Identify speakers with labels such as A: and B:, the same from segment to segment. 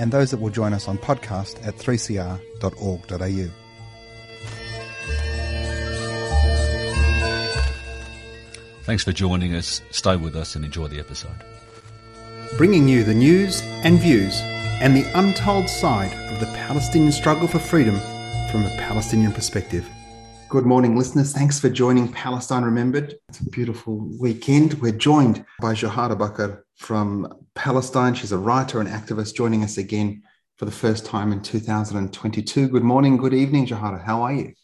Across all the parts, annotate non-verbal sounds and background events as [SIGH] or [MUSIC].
A: and those that will join us on podcast at 3cr.org.au.
B: Thanks for joining us. Stay with us and enjoy the episode.
A: Bringing you the news and views and the untold side of the Palestinian struggle for freedom from a Palestinian perspective. Good morning, listeners. Thanks for joining Palestine Remembered. It's a beautiful weekend. We're joined by Joharah Baker from Palestine. She's a writer and activist joining us again for the first time in 2022. Good morning, good evening, Joharah. How are you?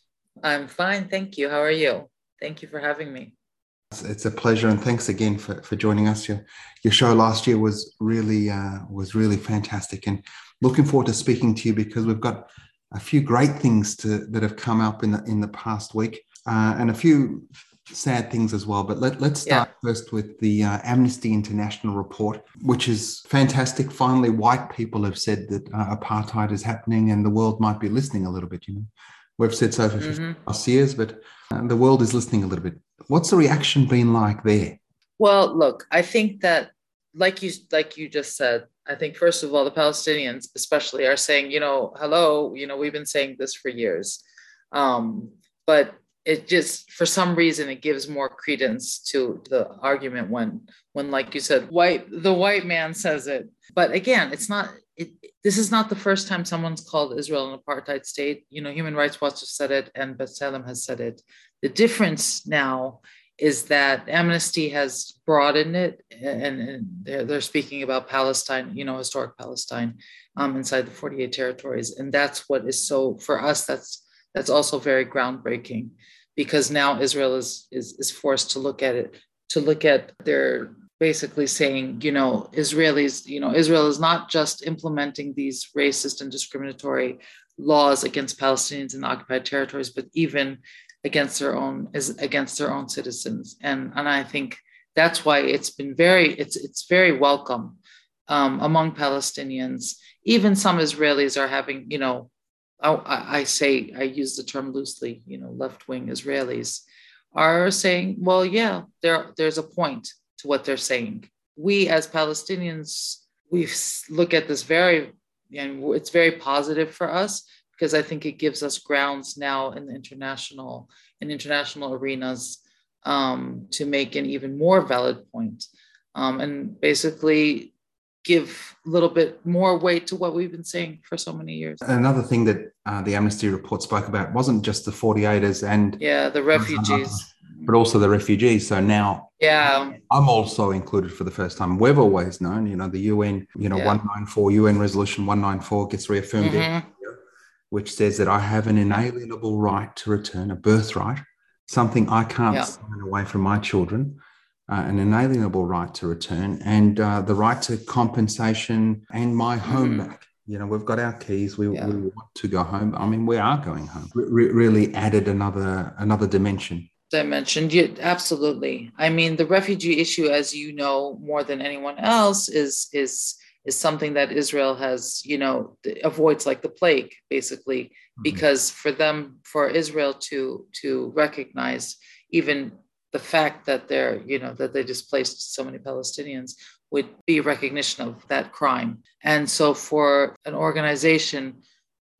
C: I'm fine. Thank you. How are you? Thank you for having me.
A: It's a pleasure, and thanks again for, for joining us. Your, your show last year was really uh, was really fantastic, and looking forward to speaking to you because we've got a few great things to, that have come up in the, in the past week uh, and a few sad things as well. But let, let's start yeah. first with the uh, Amnesty International report, which is fantastic. Finally, white people have said that uh, apartheid is happening and the world might be listening a little bit. You know, we've said so for mm-hmm. 50 plus years, but uh, the world is listening a little bit. What's the reaction been like there?
C: Well, look, I think that, like you like you just said, I think, first of all, the Palestinians, especially, are saying, you know, hello, you know, we've been saying this for years. Um, but it just, for some reason, it gives more credence to the argument when, when, like you said, white, the white man says it. But again, it's not, it, this is not the first time someone's called Israel an apartheid state. You know, Human Rights Watch has said it and B'Tselem has said it. The difference now is that Amnesty has broadened it, and, and they're, they're, speaking about Palestine, you know, historic Palestine um, inside the 48 territories, and that's what is so for us. That's that's also very groundbreaking, because now Israel is is, is forced to look at it, to look at their basically saying, you know, Israelis, you know, Israel is not just implementing these racist and discriminatory laws against Palestinians in occupied territories, but even against their own as against their own citizens. And and i think that's why it's been very it's it's very welcome um, among palestinians. Even some israelis are having you know I, I say i use the term loosely you know left-wing israelis are saying well yeah there there's a point to what they're saying. We as palestinians we look at this very and it's very positive for us because I think it gives us grounds now in the international in international arenas um, to make an even more valid point, um, and basically give a little bit more weight to what we've been saying for so many years.
A: Another thing that uh, the Amnesty report spoke about wasn't just the 48ers and
C: yeah, the refugees.
A: But also the refugees. So now,
C: yeah,
A: I'm also included for the first time. We've always known, you know, the UN, you know, yeah. 194 UN resolution 194 gets reaffirmed mm-hmm which says that I have an inalienable right to return, a birthright, something I can't yeah. sign away from my children, uh, an inalienable right to return, and uh, the right to compensation and my home mm. back. You know, we've got our keys. We, yeah. we want to go home. I mean, we are going home. Re- really added another another dimension
C: dimension. Yeah, absolutely. I mean, the refugee issue, as you know more than anyone else, is is is something that Israel has, you know, avoids like the plague, basically, mm-hmm. because for them, for Israel to to recognize even the fact that they're, you know, that they displaced so many Palestinians would be recognition of that crime. And so for an organization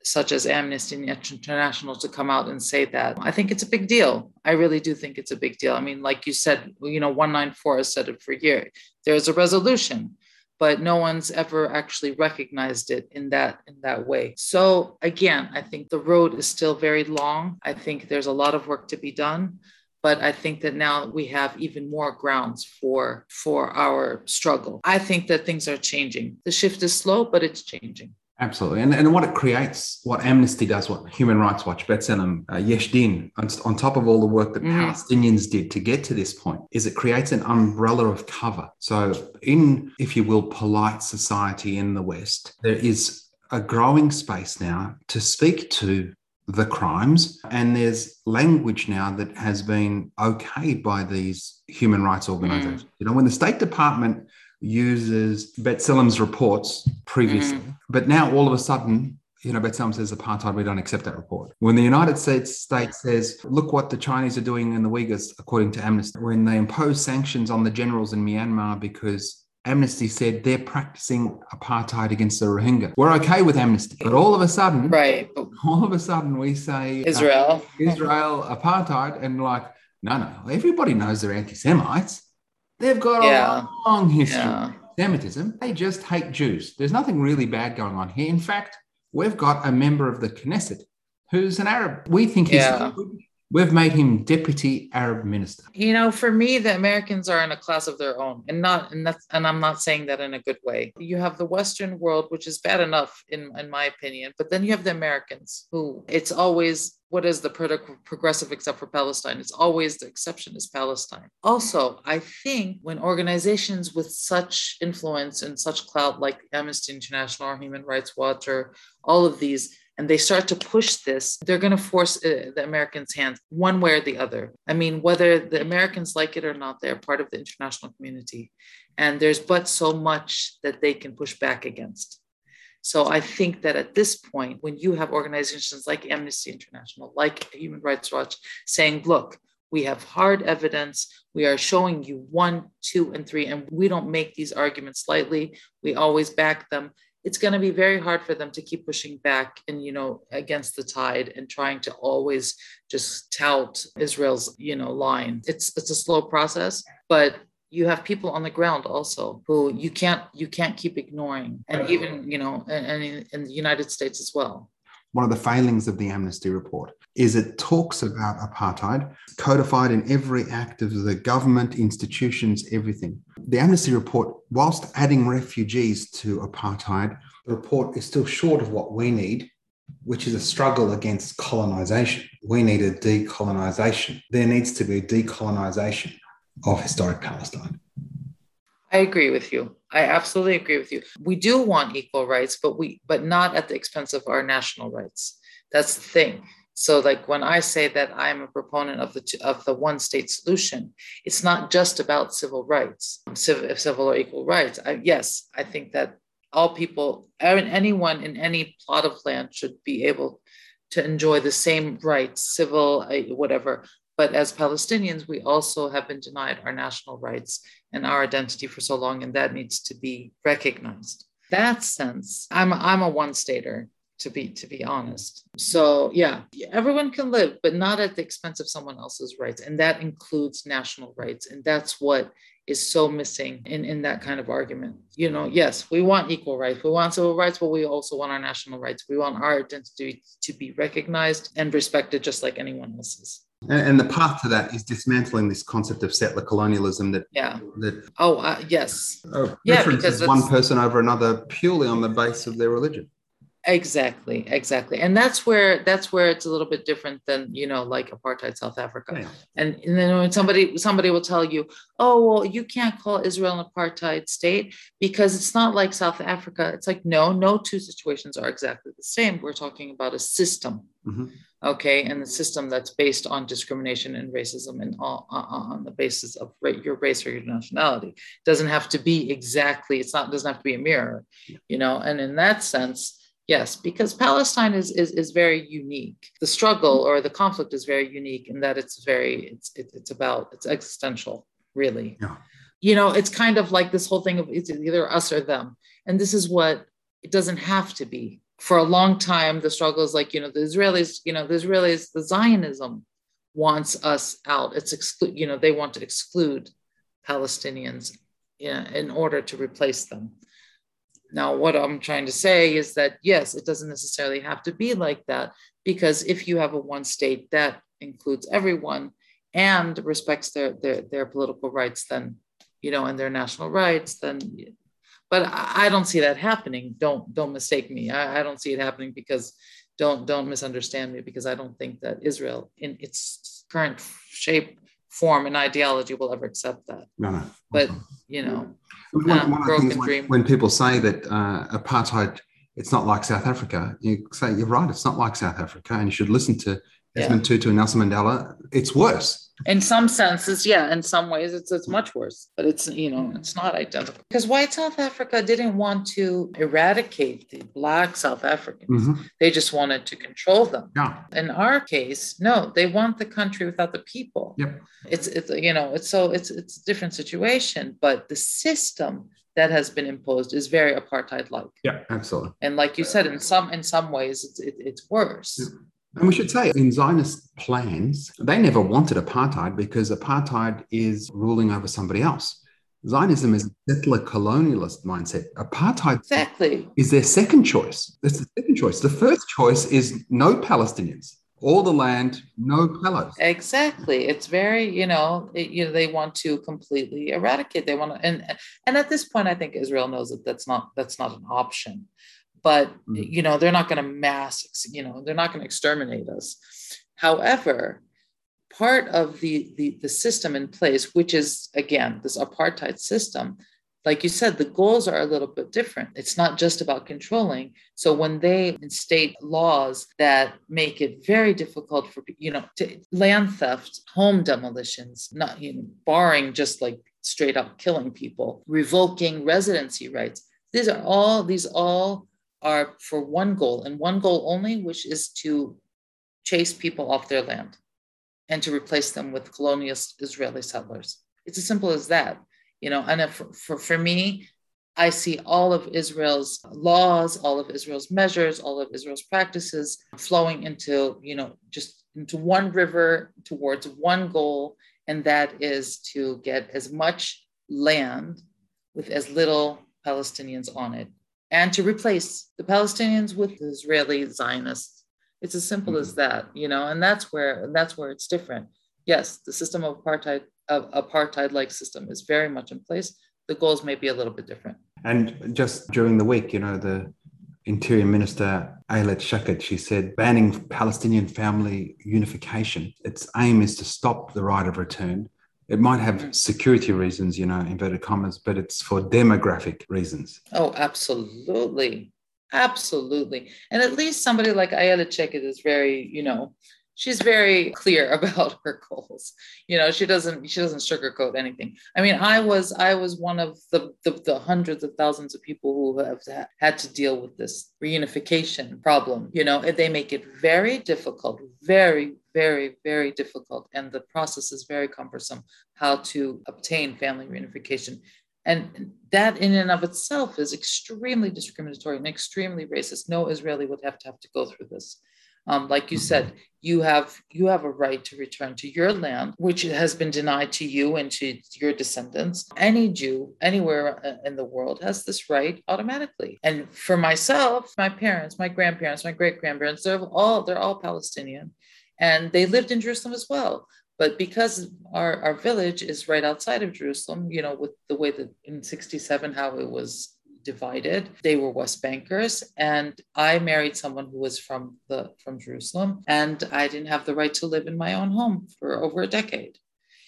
C: such as Amnesty International to come out and say that. I think it's a big deal. I really do think it's a big deal. I mean, like you said, you know, 194 has said it for years. There's a resolution but no one's ever actually recognized it in that in that way. So again i think the road is still very long. I think there's a lot of work to be done but i think that now we have even more grounds for for our struggle. I think that things are changing. The shift is slow but it's changing
A: Absolutely. And, and what it creates, what Amnesty does, what Human Rights Watch, B'Tselem, uh, Yesh Din, on, on, top of all the work that mm. Palestinians did to get to this point, is it creates an umbrella of cover. So, in, if you will, polite society in the West, there is a growing space now to speak to the crimes. And there's language now that has been okayed by these human rights organizations. Mm. You know, when the State Department uses B'Tselem's reports previously, mm. but now all of a sudden, you know, B'Tselem says apartheid, we don't accept that report. When the United States state says, look what the Chinese are doing in the Uyghurs, according to Amnesty, when they impose sanctions on the generals in Myanmar because Amnesty said they're practicing apartheid against the Rohingya. We're okay with Amnesty, but all of a sudden,
C: right?
A: All of a sudden, we say
C: Israel,
A: uh, Israel apartheid, and like, no, no, everybody knows they're anti-Semites. They've got yeah. a long history yeah. of Semitism. They just hate Jews. There's nothing really bad going on here. In fact, we've got a member of the Knesset who's an Arab. We think he's yeah. We've made him deputy Arab minister.
C: You know, for me, the Americans are in a class of their own, and not, and that's, and I'm not saying that in a good way. You have the Western world, which is bad enough in, in my opinion, but then you have the Americans, who it's always what is the progressive except for Palestine? It's always the exception is Palestine. Also, I think when organizations with such influence and such clout like Amnesty International or Human Rights Watch or all of these and they start to push this, they're going to force uh, the Americans' hands one way or the other. I mean, whether the Americans like it or not, they're part of the international community. And there's but so much that they can push back against. So I think that at this point, when you have organizations like Amnesty International, like Human Rights Watch, saying, look, we have hard evidence. We are showing you one, two, and three, and we don't make these arguments lightly. We always back them it's going to be very hard for them to keep pushing back and you know against the tide and trying to always just tout Israel's you know line. It's it's a slow process, but you have people on the ground also who you can't you can't keep ignoring and even you know and, in, in the united states as well
A: one of the failings of the Amnesty report is it talks about apartheid codified in every act of the government, institutions, everything. The Amnesty report, whilst adding refugees to apartheid, the report is still short of what we need, which is a struggle against colonization. We need a decolonization. There needs to be a decolonization of historic Palestine.
C: I agree with you. I absolutely agree with you. We do want equal rights, but we but not at the expense of our national rights. That's the thing. So, like when I say that I'm a proponent of the of the one state solution, it's not just about civil rights, civil, civil or equal rights. I, yes, I think that all people, anyone in any plot of land, should be able to enjoy the same rights, civil, uh, whatever, but as Palestinians, we also have been denied our national rights and our identity for so long, and that needs to be recognized. That sense, I'm I'm a one-stater to be to be honest. So yeah, everyone can live, but not at the expense of someone else's rights, and that includes national rights, and that's what is so missing in, in that kind of argument. You know, yes, we want equal rights, we want civil rights, but we also want our national rights. We want our identity to be recognized and respected just like anyone else's.
A: And, the path to that is dismantling this concept of settler colonialism that
C: yeah
A: that
C: oh uh, yes
A: uh, yeah because one person over another purely on the base of their religion
C: exactly exactly and that's where that's where it's a little bit different than you know like apartheid south africa. Yeah. and, and then when somebody somebody will tell you oh well you can't call israel an apartheid state because it's not like south africa. It's like no no two situations are exactly the same. We're talking about a system mm-hmm. okay and the system that's based on discrimination and racism and all, uh, uh on the basis of your race or your nationality. It doesn't have to be exactly it's not doesn't have to be a mirror you know and in that sense Yes, because Palestine is, is is very unique. The struggle or the conflict is very unique in that it's very it's it's about it's existential, really. Yeah. You know, it's kind of like this whole thing of it's either us or them, and this is what it doesn't have to be. For a long time, the struggle is like you know the Israelis, you know the Israelis, the Zionism wants us out. It's exclude, you know, they want to exclude Palestinians yeah, in order to replace them. Now, what I'm trying to say is that, yes, it doesn't necessarily have to be like that, because if you have a one state that includes everyone and respects their, their, their political rights, then, you know, and their national rights, then, but I don't see that happening. Don't, don't mistake me. I, I don't see it happening because don't, don't misunderstand me because I don't think that Israel in its current shape form and ideology will ever accept that.
A: No, no.
C: But you know,
A: one, one things when, when, people say that uh, apartheid it's not like South Africa. You say you're right. It's not like South Africa, and you should listen to Desmond yeah. Tutu and Nelson Mandela. It's worse.
C: In some senses yeah in some ways it's it's much worse but it's you know it's not identical. Because white south africa didn't want to eradicate the black south africans. Mm-hmm. they just wanted to control them.
A: Yeah.
C: In our case no they want the country without the people.
A: Yep.
C: It's it's you know it's so it's it's a different situation but the system that has been imposed is very apartheid like
A: yeah absolutely.
C: And like you said in some in some ways it's it, it's worse. Yeah.
A: And we should say in Zionist plans, they never wanted apartheid because apartheid is ruling over somebody else. Zionism is a settler colonialist mindset. Apartheid
C: exactly.
A: is their second choice. That's the second choice. The first choice is no Palestinians. All the land, no Palos.
C: Exactly. It's very, you know, it, you know, they want to completely eradicate. They want to, and and at this point, I think Israel knows that that's not that's not an option but mm-hmm. you know they're not going to mass you know they're not going to exterminate us. However part of the, the the system in place which is again this apartheid system like you said the goals are a little bit different. It's not just about controlling. So when they instate laws that make it very difficult for you know to, land theft home demolitions not you know barring just like straight up killing people revoking residency rights these are all these all are for one goal and one goal only, which is to chase people off their land and to replace them with colonial Israeli settlers. It's as simple as that, you know. And for, for, for me, I see all of Israel's laws, all of Israel's measures, all of Israel's practices flowing into, you know, just into one river towards one goal, and that is to get as much land with as little Palestinians on it and to replace the Palestinians with the Israeli Zionists. It's as simple mm-hmm. as that, you know, and that's where that's where it's different. Yes, the system of apartheid, of apartheid-like system is very much in place. The goals may be a little bit different.
A: And just during the week, you know, the Interior Minister Ayelet Shaked, she said, banning Palestinian family unification. Its aim is to stop the right of return it might have security reasons, you know, inverted commas, but it's for demographic reasons.
C: Oh, absolutely. Absolutely. And at least somebody like Ayelet Shaked is very, you know, she's very clear [LAUGHS] about her goals you know she doesn't she doesn't sugarcoat anything i mean i was i was one of the the, the hundreds of thousands of people who have had to deal with this reunification problem you know they make it very difficult very very very difficult and the process is very cumbersome how to obtain family reunification and that in and of itself is extremely discriminatory and extremely racist no israeli would have to have to go through this um, like you said, you have you have a right to return to your land, which has been denied to you and to your descendants. Any Jew anywhere uh, in the world has this right automatically. And for myself, my parents, my grandparents, my great grandparents, they're all they're all Palestinian, and they lived in Jerusalem as well. But because our, our village is right outside of Jerusalem, you know, with the way that in 67, how it was divided. They were West Bankers, and I married someone who was from the from Jerusalem, and I didn't have the right to live in my own home for over a decade,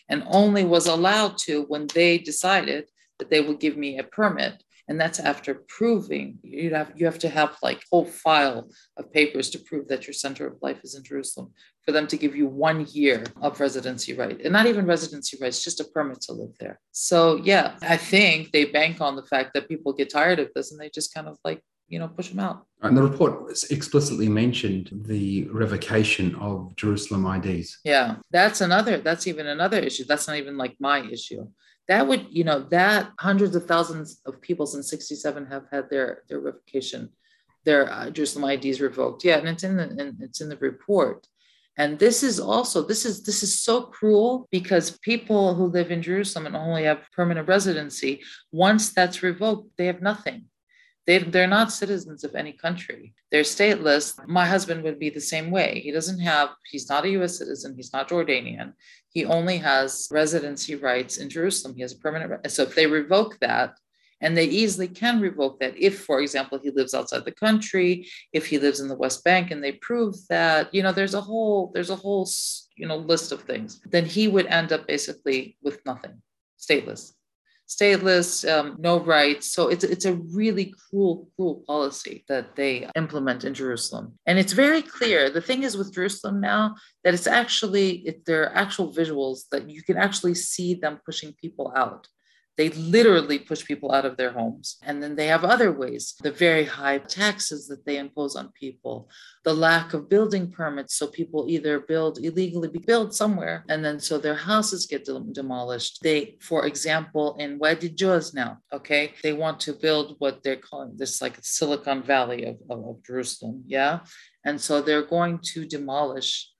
C: and only was allowed to when they decided that they would give me a permit and that's after proving you have you have to have like whole file of papers to prove that your center of life is in Jerusalem for them to give you one year of residency right and not even residency rights just a permit to live there. So yeah I think they bank on the fact that people get tired of this and they just kind of like you know push them out.
A: And the report explicitly mentioned the revocation of jerusalem ids
C: yeah that's another that's even another issue. That's not even like my issue that would you know that hundreds of thousands of people since 67 have had their their revocation their uh, jerusalem ids revoked. Yeah and it's in the and it's in the report. And this is also this is this is so cruel because people who live in jerusalem and only have permanent residency once that's revoked they have nothing they, they're not citizens of any country. They're stateless. My husband would be the same way. He doesn't have, he's not a US citizen, he's not Jordanian. He only has residency rights in Jerusalem. He has a permanent. So if they revoke that, and they easily can revoke that if, for example, he lives outside the country, if he lives in the West Bank, and they prove that, you know, there's a whole, there's a whole, you know, list of things, then he would end up basically with nothing, stateless. Stateless, um, no rights. So it's it's a really cruel, cruel policy that they implement in Jerusalem. And it's very clear. The thing is with Jerusalem now that it's actually it, there are actual visuals that you can actually see them pushing people out. They literally push people out of their homes. And then they have other ways the very high taxes that they impose on people, the lack of building permits. So people either build illegally, build somewhere, and then so their houses get demolished. They, for example, in Wadi Juz now, okay, they want to build what they're calling this like Silicon Valley of, of, of Jerusalem. Yeah. And so they're going to demolish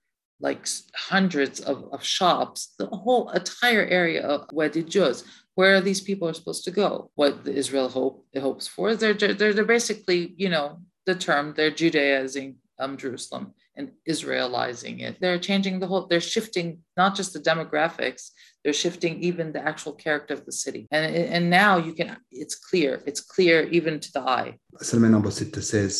C: like hundreds of, of shops, the whole entire area of Wadi Juz where these people are supposed to go. What Israel hope hopes for they're, they're, they're basically, you know, the term, they're Judaizing um, Jerusalem and Israelizing it. They're changing the whole, they're shifting not just the demographics, they're shifting even the actual character of the city. And, and now you can, it's clear, it's clear even to the eye.
A: Salman Abu says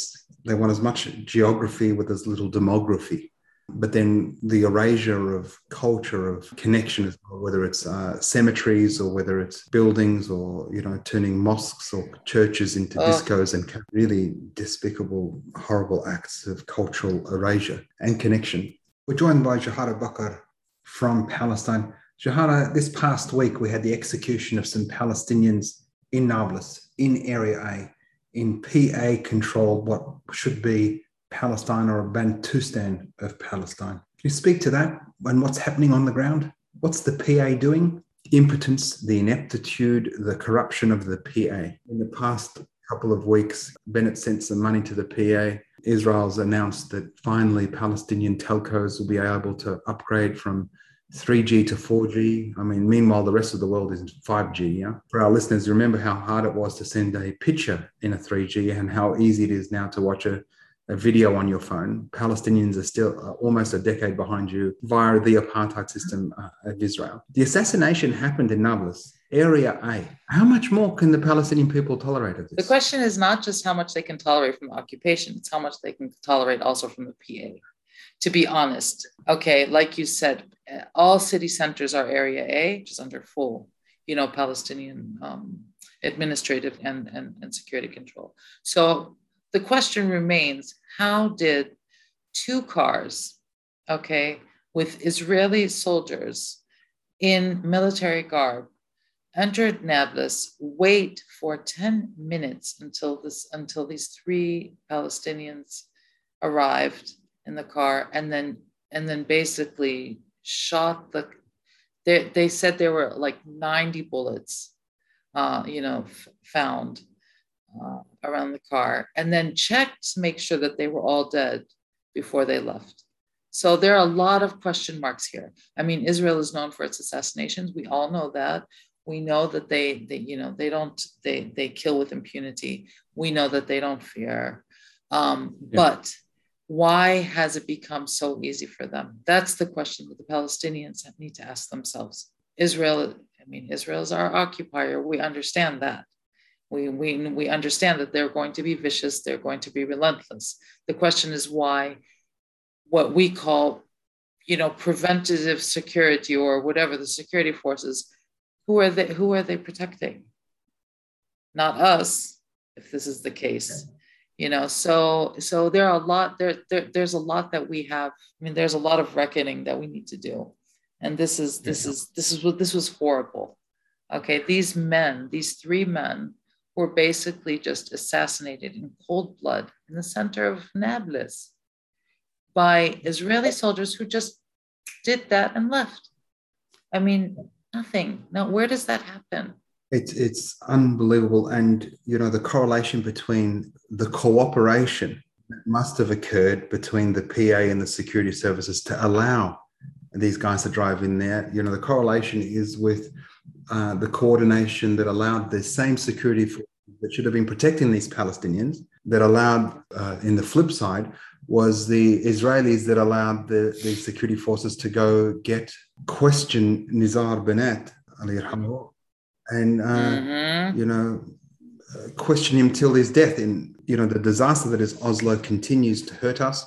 A: they want as much geography with as little demography but then the erasure of culture of connection whether it's uh, cemeteries or whether it's buildings or you know turning mosques or churches into oh. discos and really despicable horrible acts of cultural erasure and connection we're joined by Joharah Baker from Palestine Joharah this past week we had the execution of some Palestinians in Nablus in area A in PA controlled what should be Palestine or a Bantustan of Palestine. Can you speak to that and what's happening on the ground? What's the PA doing? Impotence, the ineptitude, the corruption of the PA. In the past couple of weeks, Bennett sent some money to the PA. Israel's announced that finally Palestinian telcos will be able to upgrade from 3G to 4G. I mean, meanwhile, the rest of the world is 5G. Yeah. For our listeners, remember how hard it was to send a picture in a 3G and how easy it is now to watch a a video on your phone. Palestinians are still uh, almost a decade behind you via the apartheid system uh, of Israel. The assassination happened in Nablus, Area A. How much more can the Palestinian people tolerate of this?
C: The question is not just how much they can tolerate from occupation, it's how much they can tolerate also from the PA. To be honest, okay, like you said, uh, all city centers are Area A, which is under full, you know, Palestinian um, administrative and, and, and security control. So the question remains how did two cars, okay, with Israeli soldiers in military garb entered Nablus, wait for 10 minutes until this until these three Palestinians arrived in the car and then and then basically shot the they, they said there were like 90 bullets uh, you know f- found uh, around the car and then checked to make sure that they were all dead before they left. So there are a lot of question marks here. I mean, Israel is known for its assassinations. We all know that. We know that they, they you know, they don't, they, they kill with impunity. We know that they don't fear. Um, yeah. But why has it become so easy for them? That's the question that the Palestinians need to ask themselves. Israel, I mean, Israel is our occupier. We understand that. We, we, we understand that they're going to be vicious, they're going to be relentless. The question is why what we call, you know, preventative security or whatever the security forces, who are they, who are they protecting? Not us, if this is the case. You know, so so there are a lot there, there there's a lot that we have. I mean, there's a lot of reckoning that we need to do. And this is this is this is what this was horrible. Okay, these men, these three men were basically just assassinated in cold blood in the center of Nablus by Israeli soldiers who just did that and left. I mean, nothing. Now, where does that happen?
A: It's it's unbelievable, and you know the correlation between the cooperation that must have occurred between the PA and the security services to allow these guys to drive in there. You know the correlation is with uh, the coordination that allowed the same security forces that should have been protecting these Palestinians, that allowed, uh, in the flip side, was the Israelis that allowed the, the security forces to go get question Nizar Banat, and, uh, mm-hmm. you know, uh, question him till his death. And, you know, the disaster that is Oslo continues to hurt us.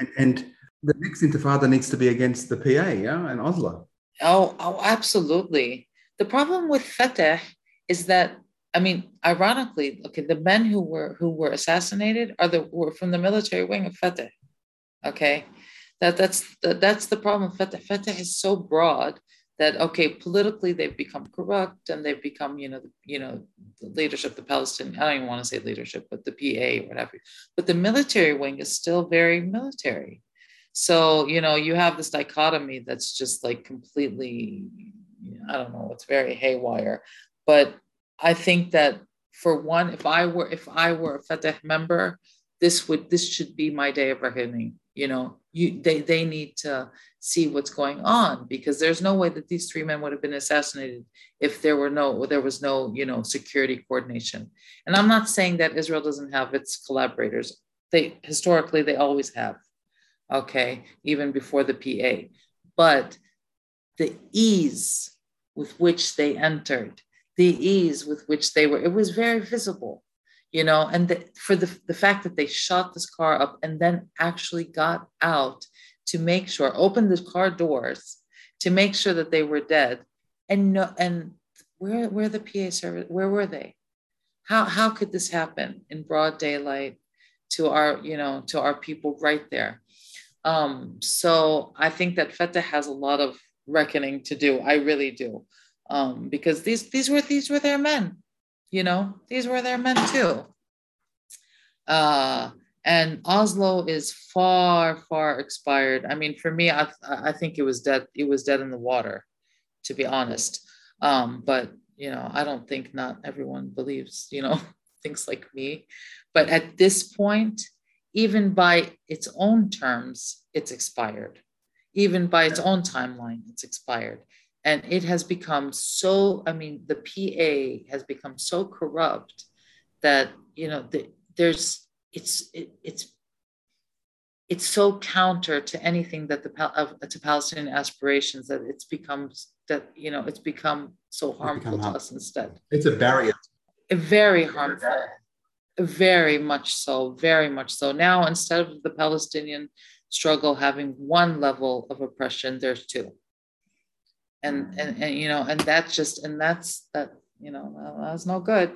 A: And, and the next intifada needs to be against the PA, yeah, and Oslo.
C: Oh, oh, absolutely. The problem with Fatah is that I mean, ironically, okay, the men who were who were assassinated are the were from the military wing of Fatah. Okay, that that's that, that's the problem. Fatah Fatah is so broad that okay, politically they've become corrupt and they've become you know the, you know the leadership, the Palestinian. I don't even want to say leadership, but the PA or whatever. But the military wing is still very military. So you know you have this dichotomy that's just like completely I don't know, it's very haywire. But I think that for one, if I were if I were a Fatah member, this would this should be my day of reckoning. You know, you they they need to see what's going on because there's no way that these three men would have been assassinated if there were no there was no you know security coordination. And I'm not saying that Israel doesn't have its collaborators. They historically they always have. Okay, even before the PA, but the ease with which they entered the ease with which they were, it was very visible, you know, and the, for the, the fact that they shot this car up and then actually got out to make sure, opened the car doors to make sure that they were dead. And no, and where, where the PA service, where were they? How, how could this happen in broad daylight to our, you know, to our people right there? Um, so I think that Fatah has a lot of reckoning to do. I really do um, because these these were these were their men, you know, these were their men too. Uh, and Oslo is far far expired. I mean, for me, I I think it was dead. It was dead in the water, to be honest. Um, but you know, I don't think not everyone believes, you know, [LAUGHS] things like me. But at this point, even by its own terms, it's expired. Even by its own timeline, it's expired and it has become so i mean the pa has become so corrupt that you know the, there's it's it, it's it's so counter to anything that the of, to Palestinian aspirations that it's become that you know it's become so harmful to us instead.
A: It's a barrier.
C: Very harmful. Very much so. Very much so. Now instead of the Palestinian struggle having one level of oppression, there's two. And and, and you know and that's just and that's that you know that's no good.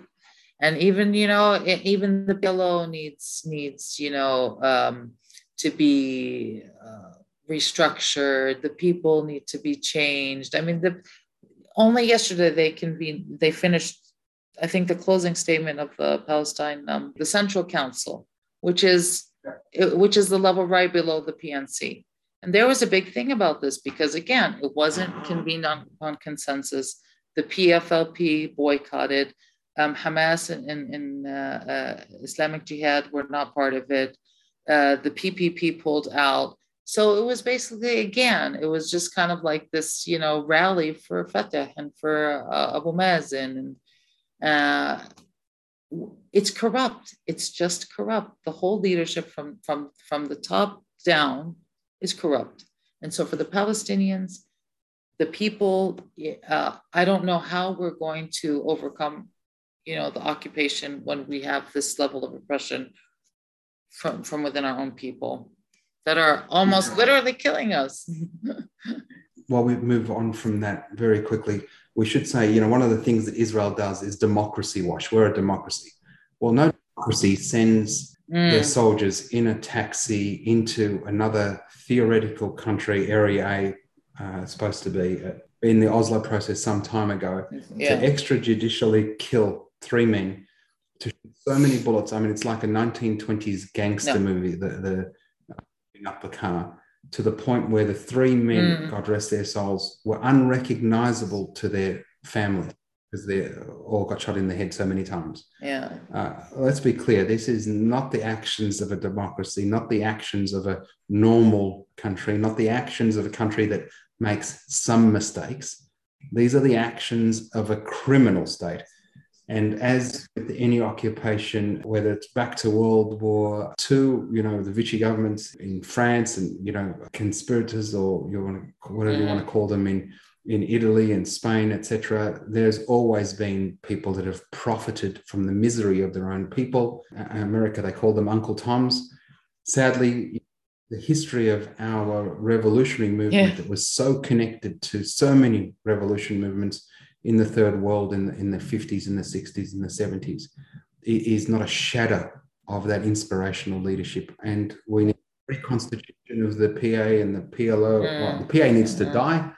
C: And even you know it, even the PLO needs needs you know um, to be uh, restructured. The people need to be changed. I mean the only yesterday they convened they finished i think the closing statement of the palestine um, the central council which is which is the level right below the pnc and there was a big thing about this because, again, it wasn't convened on, on consensus. The PFLP boycotted. Um, Hamas and, and, and uh, uh, Islamic Jihad were not part of it. Uh, the PPP pulled out. So it was basically, again, it was just kind of like this, you know, rally for Fatah and for uh, Abu Mazen. And uh, it's corrupt. It's just corrupt. The whole leadership from, from, from the top down is corrupt. And so for the Palestinians, the people, uh, I don't know how we're going to overcome, you know, the occupation when we have this level of oppression from, from within our own people that are almost literally killing us. [LAUGHS]
A: well, we move on from that very quickly, we should say, you know, one of the things that Israel does is democracy wash. We're a democracy. Well, no democracy sends mm. their soldiers in a taxi into another theoretical country, Area A, uh, supposed to be uh, in the Oslo process some time ago, yeah. to extrajudicially kill three men, to so many bullets. I mean, it's like a 1920s gangster no. movie. The the uh, up the car to the point where the three men, mm. God rest their souls, were unrecognizable to their family because they all got shot in the head so many times.
C: Yeah.
A: Uh, let's be clear this is not the actions of a democracy, not the actions of a normal country, not the actions of a country that makes some mistakes. These are the actions of a criminal state. And as with any occupation, whether it's back to World War II, you know, the Vichy governments in France and, you know, conspirators or you want to, whatever you mm. want to call them in in Italy and Spain, etc., there's always been people that have profited from the misery of their own people. In America, they call them Uncle Toms. Sadly, the history of our revolutionary movement yeah. that was so connected to so many revolution movements in the third world in the, in the 50s and the 60s and the 70s is not a shadow of that inspirational leadership. And we need reconstitution of the PA and the PLO. Mm. Well, the PA needs to mm. die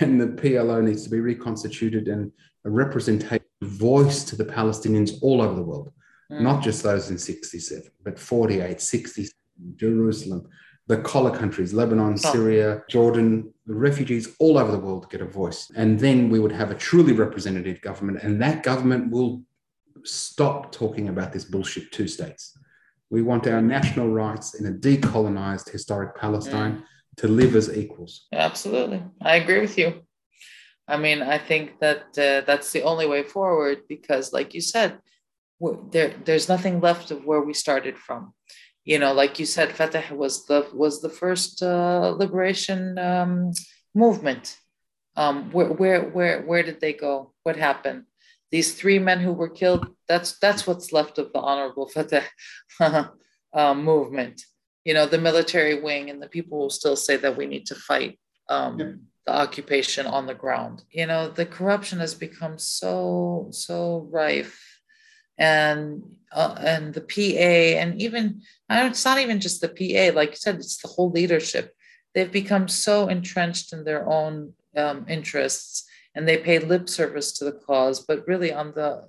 A: and the PLO needs to be reconstituted and a representative voice to the Palestinians all over the world, mm. not just those in 67, but 48, 67, Jerusalem, the collar countries, Lebanon, oh. Syria, Jordan, the refugees all over the world get a voice. And then we would have a truly representative government, and that government will stop talking about this bullshit two states. We want our national rights in a decolonized historic Palestine mm. to live as equals.
C: Absolutely. I agree with you. I mean, I think that uh, that's the only way forward because, like you said, there, there's nothing left of where we started from. You know, like you said, Fatah was the was the first uh, liberation um, movement. Um, where, where, where, where did they go? What happened? these three men who were killed, that's that's what's left of the Honorable Fatah um, [LAUGHS] movement. You know, the military wing and the people will still say that we need to fight um, yeah. the occupation on the ground. You know, the corruption has become so so rife, and uh, and the PA and even it's not even just the PA. Like you said, it's the whole leadership. They've become so entrenched in their own um, interests and they pay lip service to the cause, but really on the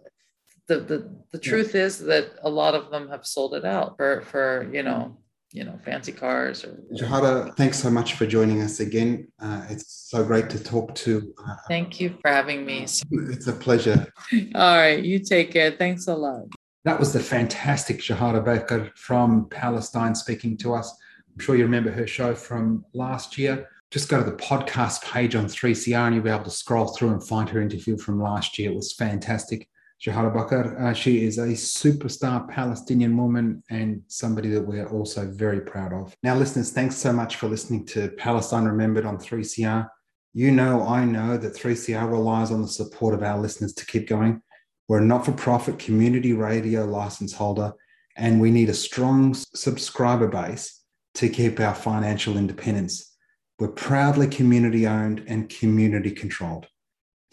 C: the the, the truth is that a lot of them have sold it out for for you know you know fancy cars or
D: Joharah, thanks so much for joining us again. Uh, it's so great to talk to.
C: Uh, Thank you for having me.
D: It's a pleasure. [LAUGHS]
C: All right, you take care. Thanks a lot.
A: That was the fantastic Joharah Baker from Palestine speaking to us. I'm sure you remember her show from last year just go to the podcast page on 3CR and you'll be able to scroll through and find her interview from last year. It was fantastic. Joharah Baker, uh, she is a superstar Palestinian woman and somebody that we're also very proud of. Now, listeners, thanks so much for listening to Palestine Remembered on 3CR. You know, I know that 3CR relies on the support of our listeners to keep going. We're a not for profit community radio license holder, and we need a strong subscriber base to keep our financial independence. We're proudly community owned and community controlled.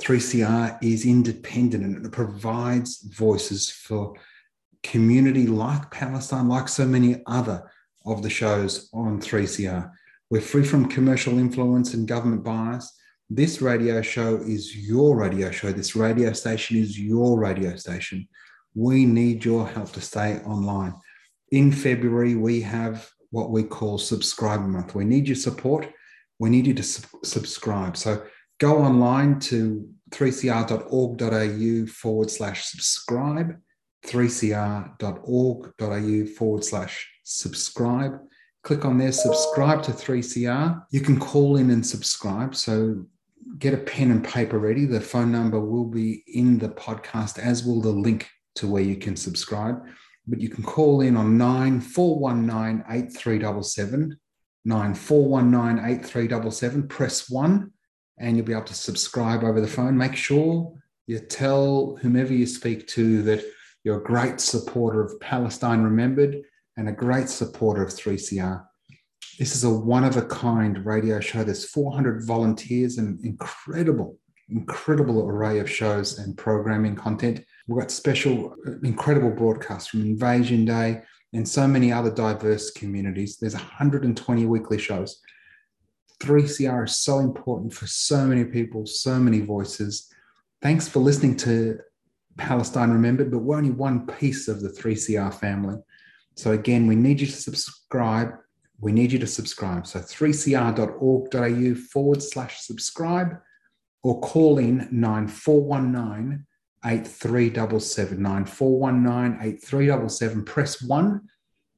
A: 3CR is independent and it provides voices for community like Palestine, like so many other of the shows on 3CR. We're free from commercial influence and government bias. This radio show is your radio show. This radio station is your radio station. We need your help to stay online. In February, we have what we call Subscriber Month. We need your support we need you to su- subscribe. So go online to 3cr.org.au forward slash subscribe, 3cr.org.au forward slash subscribe. Click on there, subscribe to 3CR. You can call in and subscribe. So get a pen and paper ready. The phone number will be in the podcast, as will the link to where you can subscribe. But you can call in on 9419 8377 9419 Press one and you'll be able to subscribe over the phone. Make sure you tell whomever you speak to that you're a great supporter of Palestine Remembered and a great supporter of 3CR. This is a one of a kind radio show. There's 400 volunteers and incredible, incredible array of shows and programming content. We've got special, uh, incredible broadcasts from Invasion Day and so many other diverse communities. There's 120 weekly shows. 3CR is so important for so many people, so many voices. Thanks for listening to Palestine Remembered, but we're only one piece of the 3CR family. So, again, we need you to subscribe. We need you to subscribe. So, 3cr.org.au forward slash subscribe or call in 9419 8377 9419 Press one,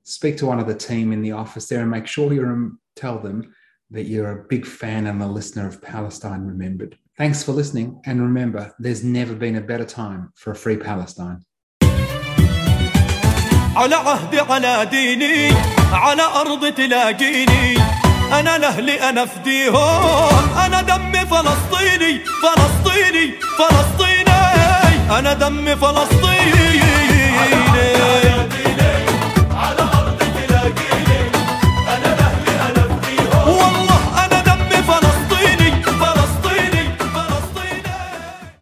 A: speak to one of the team in the office there and make sure you tell them that you're a big fan and a listener of Palestine Remembered. Thanks for listening. And remember, there's never been a better time for a free Palestine. على عهدي على ديني على أرض تلاقيني. أنا لأهلي أنا فديهم أنا دمي فلسطيني فلسطيني فلسطيني. أنا دمي فلسطيني.